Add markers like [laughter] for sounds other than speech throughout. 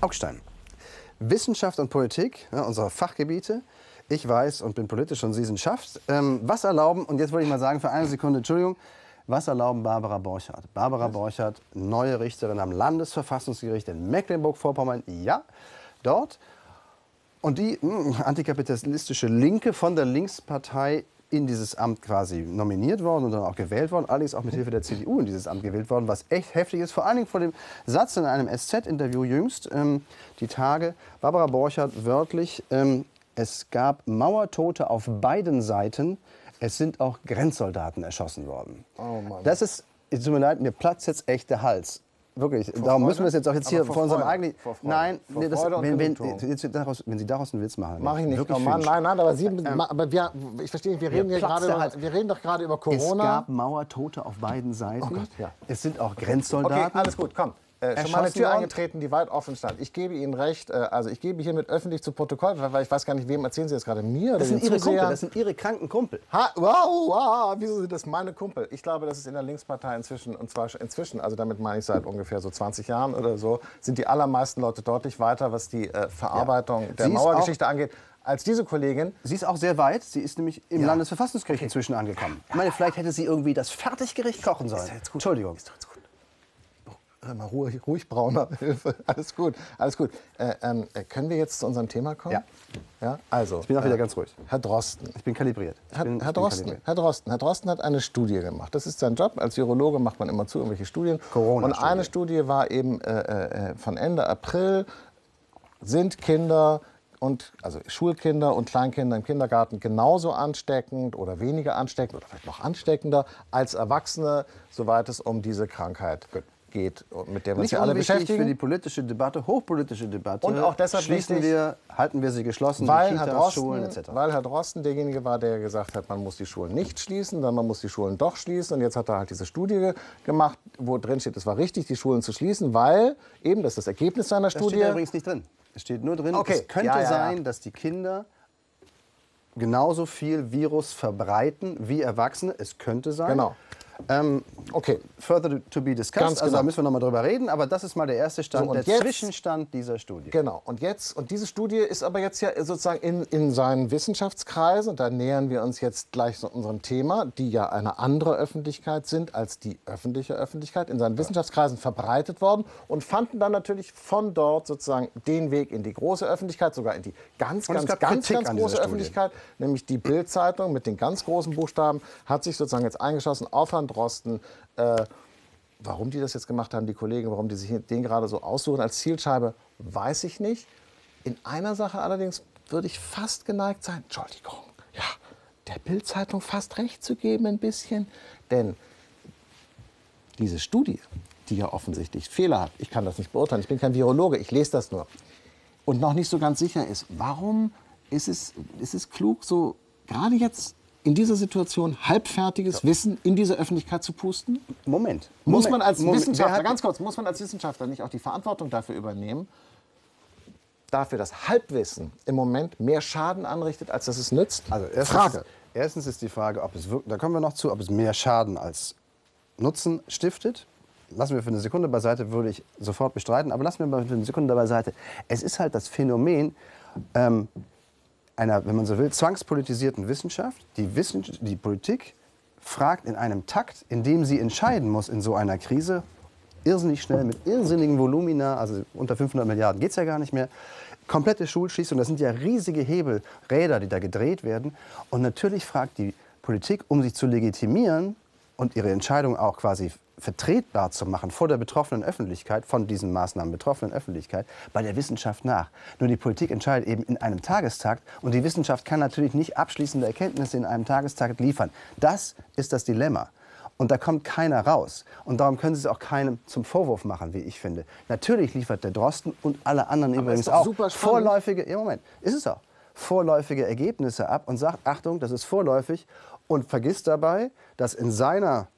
Augstein. Wissenschaft und Politik, ja, unsere Fachgebiete. Ich weiß und bin politisch und Sie sind schafft. Ähm, was erlauben, und jetzt wollte ich mal sagen für eine Sekunde, Entschuldigung, was erlauben Barbara Borchardt? Barbara Borchardt, neue Richterin am Landesverfassungsgericht in Mecklenburg-Vorpommern. Ja, dort. Und die mh, antikapitalistische Linke von der Linkspartei in dieses Amt quasi nominiert worden und dann auch gewählt worden, allerdings auch mit Hilfe der CDU in dieses Amt gewählt worden, was echt heftig ist. Vor allen Dingen vor dem Satz in einem SZ-Interview jüngst, ähm, die Tage, Barbara Borchardt wörtlich, ähm, es gab Mauertote auf beiden Seiten, es sind auch Grenzsoldaten erschossen worden. Oh. Das ist, tut mir leid, mir platzt jetzt echt der Hals. Wirklich, darum Freude? müssen wir es jetzt auch jetzt hier vor vor unserem eigenen. Vor. Nein, Vor nee, das, wenn, wenn, jetzt daraus, wenn Sie daraus einen Witz machen. Mach ich nicht. Oh Mann, nein, nein, aber Sie, Ähm, aber wir, ich verstehe nicht, wir reden, hier gerade über, wir reden doch gerade über Es Corona. gab Mauertote auf beiden Seiten. Oh Gott, ja. Es sind auch Okay, Grenzsoldaten. alles gut, komm. Äh, schon mal eine Tür worden. eingetreten, die weit offen stand. Ich gebe Ihnen recht, äh, also ich gebe hiermit öffentlich zu Protokoll, weil ich weiß gar nicht, wem erzählen Sie das gerade, mir oder Das sind Ihre Kumpel, Zusehern? das sind Ihre kranken Kumpel. Ha, wow, wow, wieso sind das meine Kumpel? Ich glaube, das ist in der Linkspartei inzwischen, und zwar inzwischen, also damit meine ich seit ungefähr so 20 Jahren oder so, sind die allermeisten Leute deutlich weiter, was die äh, Verarbeitung der Sie ist Mauergeschichte angeht, als diese Kollegin. Sie ist auch sehr weit. Sie ist nämlich im Ja. Landesverfassungsgericht inzwischen angekommen. Ich meine, vielleicht hätte sie irgendwie das Fertiggericht kochen sollen. ja jetzt gut. Entschuldigung. Ist doch jetzt gut. Hör mal ruhig, ruhig brauner Hilfe. [laughs] Alles gut, alles gut. Äh, ähm, äh, können wir jetzt zu unserem Thema kommen? Ja. Ja, also. Ich bin auch wieder ganz ruhig. Herr Drosten. Ich bin kalibriert. Ich Herr, bin, Herr, bin Drosten, kalibriert. Herr Drosten, Herr Drosten hat eine Studie gemacht. Das ist sein Job. Als Virologe macht man immer zu irgendwelche Studien. Corona-Studie. Und eine Studie war eben äh, äh, von Ende April sind Kinder und also Schulkinder und Kleinkinder im Kindergarten genauso ansteckend oder weniger ansteckend oder vielleicht noch ansteckender als Erwachsene, soweit es um diese Krankheit geht, mit der wir uns Nicht ja alle beschäftigen. für die politische Debatte, hochpolitische Debatte. Und auch deshalb schließen wichtig- wir, halten wir sie geschlossen, weil die Herr, Kitas, Schulen Drosten, etc. weil Herr Drosten derjenige war, der gesagt hat, man muss die Schulen nicht schließen, dann man muss die Schulen doch schließen. Und jetzt hat er halt diese Studie ge- gemacht, wo drin steht, es war richtig, die Schulen zu schließen, weil eben das ist das Ergebnis seiner Das Studie. steht übrigens nicht drin. Es steht nur drin, Okay. es könnte Ja, ja, ja. sein, dass die Kinder genauso viel Virus verbreiten wie Erwachsene. Es könnte sein. Genau. Ähm, Okay. further to be discussed. Ganz Also da genau. müssen wir noch mal drüber reden. Aber das ist mal der erste Stand, So, der jetzt- Zwischenstand dieser Studie. Genau. Und jetzt, und diese Studie ist aber jetzt ja sozusagen in, in seinen Wissenschaftskreisen, und da nähern wir uns jetzt gleich so unserem Thema, die ja eine andere Öffentlichkeit sind als die öffentliche Öffentlichkeit, in seinen Wissenschaftskreisen verbreitet worden und fanden dann natürlich von dort sozusagen den Weg in die große Öffentlichkeit, sogar in die ganz, ganz, ganz, ganz an dieser große. Öffentlichkeit, nämlich die Bild-Zeitung mit den ganz großen Buchstaben, hat sich sozusagen jetzt eingeschossen auf Herrn Drosten. Äh, Warum die das jetzt gemacht haben, die Kollegen, warum die sich den gerade so aussuchen als Zielscheibe, weiß ich nicht. In einer Sache allerdings würde ich fast geneigt sein, Entschuldigung, ja, der Bild-Zeitung fast recht zu geben ein bisschen. Denn diese Studie, die ja offensichtlich Fehler hat, ich kann das nicht beurteilen, ich bin kein Virologe, ich lese das nur, und noch nicht so ganz sicher ist, warum ist es, ist es klug, so gerade jetzt in dieser Situation halbfertiges Wissen in diese Öffentlichkeit zu pusten? Moment. Muss Moment. man als Moment. Wissenschaftler, ganz kurz, muss man als Wissenschaftler nicht auch die Verantwortung dafür übernehmen, dafür, dass Halbwissen im Moment mehr Schaden anrichtet, als dass es nützt? Also erstens, Frage. Erstens ist die Frage, ob es da kommen wir noch zu, ob es mehr Schaden als Nutzen stiftet. Lassen wir für eine Sekunde beiseite, würde ich sofort bestreiten, aber lassen wir mal für eine Sekunde beiseite. Es ist halt das Phänomen ähm, einer, wenn man so will, zwangspolitisierten Wissenschaft. Die, Wissen, die Politik fragt in einem Takt, in dem sie entscheiden muss in so einer Krise, irrsinnig schnell mit irrsinnigen Volumina, also unter 500 Milliarden geht es ja gar nicht mehr, komplette Schulschließung, das sind ja riesige Hebel, Räder, die da gedreht werden. Und natürlich fragt die Politik, um sich zu legitimieren und ihre Entscheidung auch quasi vertretbar zu machen vor der betroffenen Öffentlichkeit, von diesen Maßnahmen betroffenen Öffentlichkeit, bei der Wissenschaft nach. Nur die Politik entscheidet eben in einem Tagestakt und die Wissenschaft kann natürlich nicht abschließende Erkenntnisse in einem Tagestakt liefern. Das ist das Dilemma. Und da kommt keiner raus. Und darum können Sie es auch keinem zum Vorwurf machen, wie ich finde. Natürlich liefert der Drosten und alle anderen übrigens ist doch auch vorläufige, ja Moment, ist es auch, vorläufige Ergebnisse ab und sagt, Achtung, das ist vorläufig und vergisst dabei, dass in seiner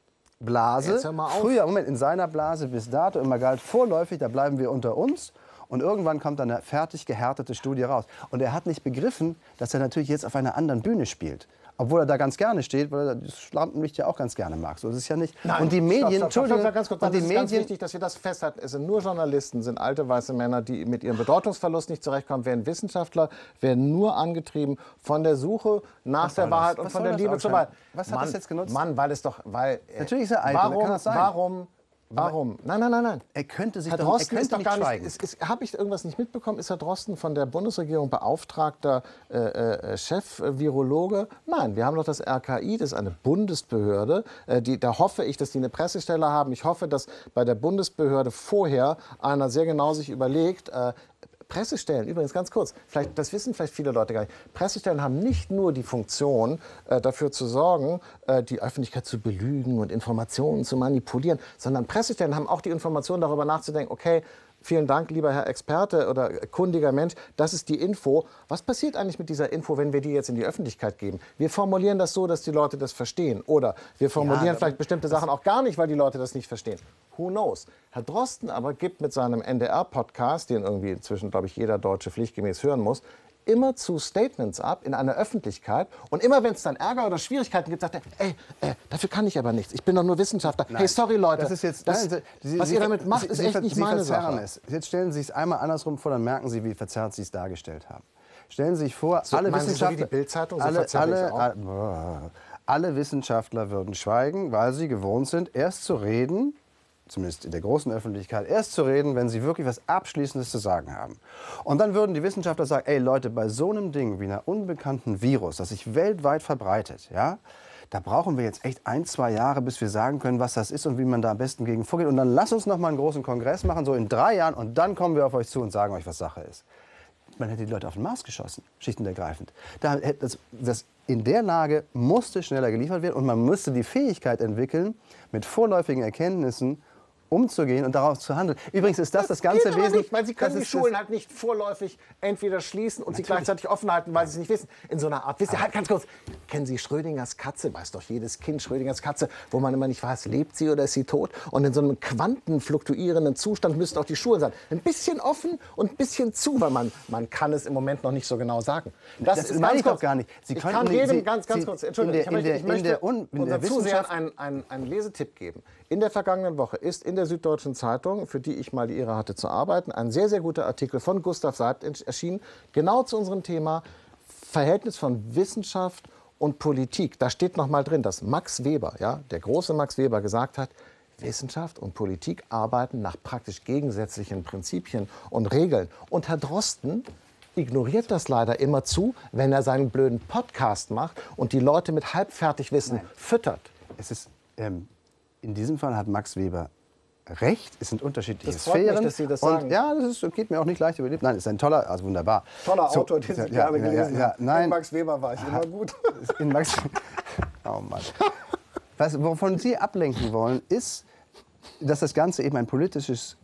Blase, früher, Moment, in seiner Blase bis dato immer galt, vorläufig, da bleiben wir unter uns. Und irgendwann kommt dann eine fertig gehärtete Studie raus. Und er hat nicht begriffen, dass er natürlich jetzt auf einer anderen Bühne spielt. Obwohl er da ganz gerne steht, weil er das Lampenlicht ja auch ganz gerne mag. So ist es ja nicht. Nein, und die Medien, stopp, stopp, stopp, stopp, ganz kurz, und die ist ganz wichtig, dass wir das festhalten. Es sind nur Journalisten, sind alte weiße Männer, die mit ihrem Bedeutungsverlust nicht zurechtkommen, werden Wissenschaftler, werden nur angetrieben von der Suche nach der Wahrheit das? und Was von der Liebe zur? Wahrheit. Was hat Mann, das jetzt genutzt? Mann, weil es doch, weil äh, Natürlich ist er eitel, warum, kann das sein. warum, warum? Nein, nein, nein, nein. Er könnte sich Herr doch- er könnte ist doch nicht gar nicht. ist, Habe ich irgendwas nicht mitbekommen? Ist Herr Drosten von der Bundesregierung beauftragter äh, äh, Chef-Virologe? Nein, wir haben doch das RKI, das ist eine Bundesbehörde. Äh, die, da hoffe ich, dass die eine Pressestelle haben. Ich hoffe, dass bei der Bundesbehörde vorher einer sehr genau sich überlegt, äh, Pressestellen, übrigens ganz kurz, vielleicht, das wissen vielleicht viele Leute gar nicht. Pressestellen haben nicht nur die Funktion, äh, dafür zu sorgen, äh, die Öffentlichkeit zu belügen und Informationen zu manipulieren, sondern Pressestellen haben auch die Information, darüber nachzudenken, okay, vielen Dank, lieber Herr Experte oder kundiger Mensch, das ist die Info. Was passiert eigentlich mit dieser Info, wenn wir die jetzt in die Öffentlichkeit geben? Wir formulieren das so, dass die Leute das verstehen. Oder wir formulieren aber vielleicht bestimmte Sachen auch gar nicht, weil die Leute das nicht verstehen. Who knows? Herr Drosten aber gibt mit seinem NDR-Podcast, den irgendwie inzwischen, glaube ich, jeder Deutsche pflichtgemäß hören muss, immer zu Statements ab in einer Öffentlichkeit. Und immer, wenn es dann Ärger oder Schwierigkeiten gibt, sagt er, ey, äh, dafür kann ich aber nichts. Ich bin doch nur Wissenschaftler. hey, sorry, Leute. Das ist jetzt, das, nein, Sie- was Sie- ihr damit macht, Sie- ist echt nicht meine Sache. Es. Jetzt stellen Sie es einmal andersrum vor, dann merken Sie, wie verzerrt Sie es dargestellt haben. Stellen Sie sich vor, So, alle Wissenschaftler? So alle, alle, alle, alle Wissenschaftler würden schweigen, weil sie gewohnt sind, erst zu reden, zumindest in der großen Öffentlichkeit, erst zu reden, wenn sie wirklich was Abschließendes zu sagen haben. Und dann würden die Wissenschaftler sagen, ey Leute, bei so einem Ding wie einer unbekannten Virus, das sich weltweit verbreitet, ja, da brauchen wir jetzt echt ein, zwei Jahre, bis wir sagen können, was das ist und wie man da am besten gegen vorgeht. Und dann lass uns noch mal einen großen Kongress machen, so in drei Jahren, und dann kommen wir auf euch zu und sagen euch, was Sache ist. Man hätte die Leute auf den Mars geschossen, schlicht und ergreifend. Da, das, das, in der Lage musste schneller geliefert werden und man müsste die Fähigkeit entwickeln, mit vorläufigen Erkenntnissen umzugehen und darauf zu handeln. Übrigens ist das das, ganze geht aber Wesen. Nicht, weil Sie können das die ist das- Schulen halt nicht vorläufig entweder schließen und sie gleichzeitig offen halten, weil sie es nicht wissen. In so einer Art, wisst ihr, halt ganz kurz, kennen Sie Schrödingers Katze? Weiß doch jedes Kind Schrödingers Katze, wo man immer nicht weiß, lebt sie oder ist sie tot? Und in so einem quantenfluktuierenden Zustand müssten auch die Schulen sein. Ein bisschen offen und ein bisschen zu, weil man, man kann es im Moment noch nicht so genau sagen. Das meine ganz ich doch kurz. gar nicht. Sie ich kann jedem Sie- ganz, ganz Sie- kurz, in Entschuldigung, der- ich möchte, in ich der- in der in der unseren Zusehern einen, einen, einen Lesetipp geben. In der vergangenen Woche ist in der Süddeutschen Zeitung, für die ich mal die Ehre hatte zu arbeiten, ein sehr, sehr guter Artikel von Gustav Seibt erschienen, genau zu unserem Thema Verhältnis von Wissenschaft und Politik. Da steht noch mal drin, dass Max Weber, ja, der große Max Weber, gesagt hat, Wissenschaft und Politik arbeiten nach praktisch gegensätzlichen Prinzipien und Regeln. Und Herr Drosten ignoriert das leider immer zu, wenn er seinen blöden Podcast macht und die Leute mit Halbfertigwissen füttert. Es ist, ähm, in diesem Fall hat Max Weber recht. Es sind unterschiedliche Das freut mich, Sphären. dass Sie das und, sagen. Ja, das ist, geht mir auch nicht leicht über die Lippen. Nein, ist ein toller, also wunderbar. Toller So, Autor, den Sie ja, gerne ja, gelesen ja, haben. Nein, In Max Weber war ich immer [laughs] gut. in Max. [laughs] Oh Mann. Was, wovon Sie ablenken wollen, ist, dass das Ganze eben ein politisches,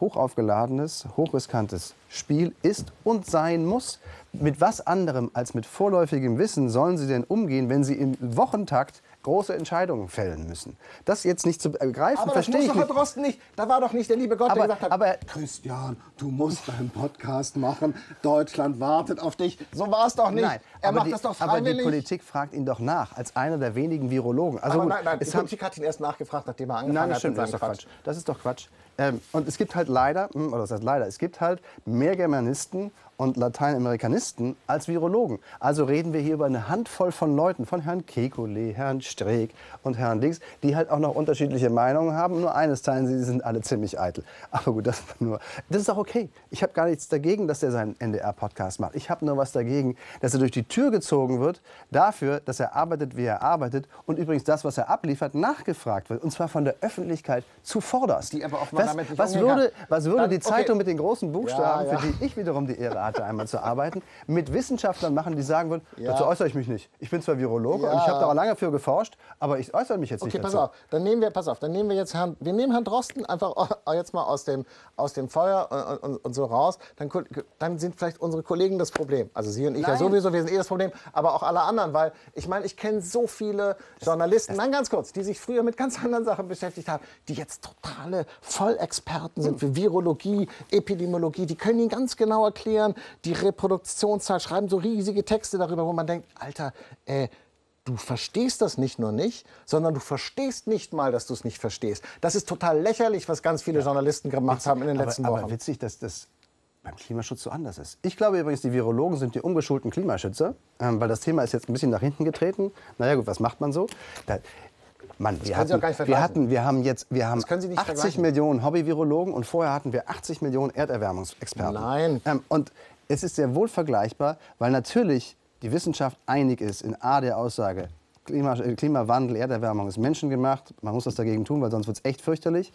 hochaufgeladenes, hochriskantes Spiel ist und sein muss. Mit was anderem als mit vorläufigem Wissen sollen Sie denn umgehen, wenn Sie im Wochentakt große Entscheidungen fällen müssen? Das jetzt nicht zu begreifen, Aber verstehe ich nicht. Drosten nicht. Da war doch nicht der liebe Gott, Aber- der gesagt hat, aber- Christian, du musst einen Podcast machen. Deutschland wartet auf dich. So war es doch nicht. Nein, er aber macht die, das doch aber die freiwillig. Politik fragt ihn doch nach, als einer der wenigen Virologen. Also aber gut, nein, nein, die Politik hat ihn erst nachgefragt, nachdem er angefangen Nein, das hat mit das ist doch Quatsch. Das ist doch Quatsch. Ähm, und es gibt halt leider, hm, oder das heißt leider, es gibt halt mehr Germanisten und Lateinamerikanisten als Virologen. Also reden wir hier über eine Handvoll von Leuten, von Herrn Kekulé, Herrn Streeck und Herrn Dings, die halt auch noch unterschiedliche Meinungen haben. Nur eines teilen sie, sie sind alle ziemlich eitel. Aber gut, das, ist nur, das ist auch okay. Ich habe gar nichts dagegen, dass er seinen NDR-Podcast macht. Ich habe nur was dagegen, dass er durch die Tür gezogen wird dafür, dass er arbeitet, wie er arbeitet und übrigens das, was er abliefert, nachgefragt wird. Und zwar von der Öffentlichkeit zuvorderst. Die aber auch was, damit nicht was würde, was würde Dann- die okay. Zeitung mit den großen Buchstaben, Ja, ja. für die ich wiederum die Ehre hatte, einmal zu arbeiten, mit Wissenschaftlern machen, die sagen würden, Ja. dazu äußere ich mich nicht. Ich bin zwar Virologe Ja. und ich habe da auch lange für geforscht, aber ich äußere mich jetzt Okay, nicht pass dazu. auf. Dann nehmen wir, pass auf, dann nehmen wir jetzt Herrn, wir nehmen Herrn Drosten einfach jetzt mal aus dem, aus dem Feuer und, und, und so raus. Dann, dann sind vielleicht unsere Kollegen das Problem. Also Sie und ich ja Nein. sowieso, wir sind eh das Problem, aber auch alle anderen, weil ich meine, ich kenne so viele Journalisten, nein, ganz kurz, die sich früher mit ganz anderen Sachen beschäftigt haben, die jetzt totale Vollexperten sind für Virologie, Epidemiologie. Die können Ihnen ganz genau erklären, die Reproduktionszahl, schreiben so riesige Texte darüber, wo man denkt, Alter, äh, du verstehst das nicht nur nicht, sondern du verstehst nicht mal, dass du es nicht verstehst. Das ist total lächerlich, was ganz viele Journalisten gemacht haben in den letzten aber, Wochen. Aber witzig, dass das beim Klimaschutz so anders ist. Ich glaube übrigens, die Virologen sind die ungeschulten Klimaschützer, ähm, weil das Thema ist jetzt ein bisschen nach hinten getreten. Naja gut, was macht man so? Da, Mann, wir können Sie hatten, wir hatten, wir haben jetzt, wir haben Das können Sie nicht 80 vergleichen. Millionen Hobby-Virologen und vorher hatten wir 80 Millionen Erderwärmungsexperten. Nein. Ähm, und es ist sehr wohl vergleichbar, weil natürlich die Wissenschaft einig ist in A der Aussage, Klima, äh, Klimawandel, Erderwärmung ist menschengemacht, man muss das dagegen tun, weil sonst wird es echt fürchterlich.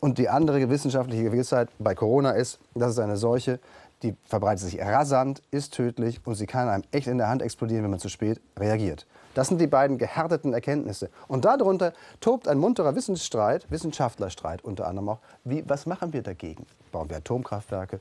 Und die andere wissenschaftliche Gewissheit bei Corona ist, das ist eine Seuche, die verbreitet sich rasant, ist tödlich und sie kann einem echt in der Hand explodieren, wenn man zu spät reagiert. Das sind die beiden gehärteten Erkenntnisse. Und darunter tobt ein munterer Wissensstreit, Wissenschaftlerstreit unter anderem auch. Wie, was machen wir dagegen? Bauen wir Atomkraftwerke?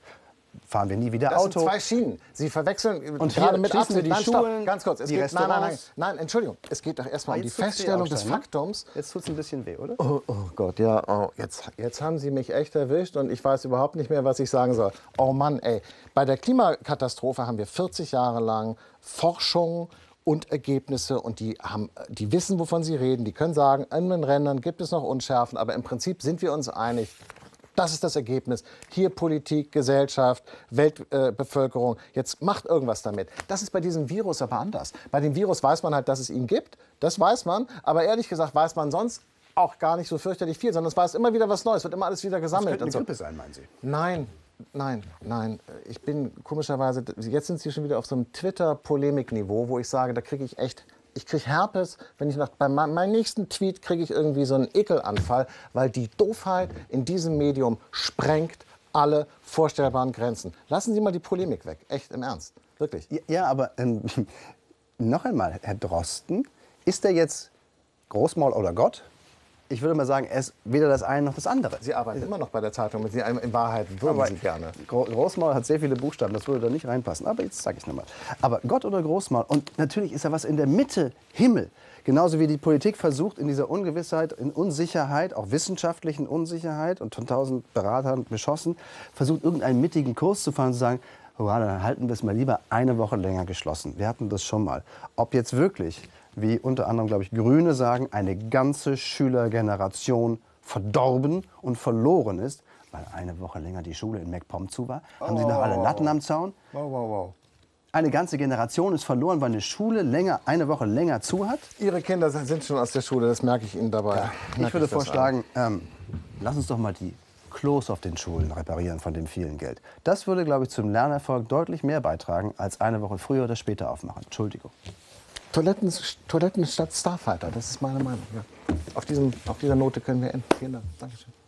Fahren wir nie wieder Das Auto? sind zwei Schienen. Sie verwechseln Und gerade mit Absicht. die Nein, Schulen, stopp. Ganz kurz. Es die geht, nein, nein, nein, nein, Entschuldigung. Es geht doch erstmal um die Feststellung des ne? Faktums. Jetzt tut es ein bisschen weh, oder? Oh, oh Gott, ja, oh, jetzt, jetzt haben Sie mich echt erwischt und ich weiß überhaupt nicht mehr, was ich sagen soll. Oh Mann, ey. Bei der Klimakatastrophe haben wir 40 Jahre lang Forschung und Ergebnisse und die, haben, die wissen, wovon sie reden. Die können sagen, in den Rändern gibt es noch Unschärfen, aber im Prinzip sind wir uns einig. Das ist das Ergebnis. Hier Politik, Gesellschaft, Weltbevölkerung. Äh. Jetzt macht irgendwas damit. Das ist bei diesem Virus aber anders. Bei dem Virus weiß man halt, dass es ihn gibt. Das weiß man. Aber ehrlich gesagt weiß man sonst auch gar nicht so fürchterlich viel, sondern es weiß immer wieder was Neues, wird immer alles wieder Das gesammelt. könnte eine und so. Grippe sein, meinen Sie? Nein, nein, nein. Ich bin komischerweise, jetzt sind Sie schon wieder auf so einem Twitter-Polemikniveau, wo ich sage, da kriege ich echt, ich kriege Herpes, wenn ich nach, bei me- meinem nächsten Tweet kriege ich irgendwie so einen Ekelanfall, weil die Doofheit in diesem Medium sprengt alle vorstellbaren Grenzen. Lassen Sie mal die Polemik weg, echt im Ernst, wirklich. Ja, ja aber ähm, [laughs] noch einmal, Herr Drosten, ist er jetzt Großmaul oder Gott? Ich würde mal sagen, er ist weder das eine noch das andere. Sie arbeiten immer noch bei der Zeitung, mit Sie in Wahrheit würden Sie gerne. Gro Großmaul hat sehr viele Buchstaben, das würde da nicht reinpassen. Aber jetzt sage ich nochmal. Aber Gott oder Großmaul, und natürlich ist er was in der Mitte, Himmel. Genauso wie die Politik versucht, in dieser Ungewissheit, in Unsicherheit, auch wissenschaftlichen Unsicherheit und von tausend Beratern beschossen, versucht, irgendeinen mittigen Kurs zu fahren und zu sagen, oh, dann halten wir es mal lieber eine Woche länger geschlossen. Wir hatten das schon mal. Ob jetzt wirklich, wie unter anderem, glaube ich, Grüne sagen, eine ganze Schülergeneration verdorben und verloren ist, weil eine Woche länger die Schule in MacPom zu war. Haben Sie noch alle Latten am Zaun? Wow, wow, wow. Eine ganze Generation ist verloren, weil eine Schule länger, eine Woche länger zu hat. Ihre Kinder sind schon aus der Schule, das merke ich Ihnen dabei. Ich Merke würde das vorschlagen, ähm, lass uns doch mal die Klos auf den Schulen reparieren von dem vielen Geld. Das würde, glaube ich, zum Lernerfolg deutlich mehr beitragen, als eine Woche früher oder später aufmachen. Entschuldigung. Toiletten, Toiletten statt Starfighter, das ist meine Meinung. Ja. Auf, diesem, auf dieser Note können wir enden. Vielen Dank. Dankeschön.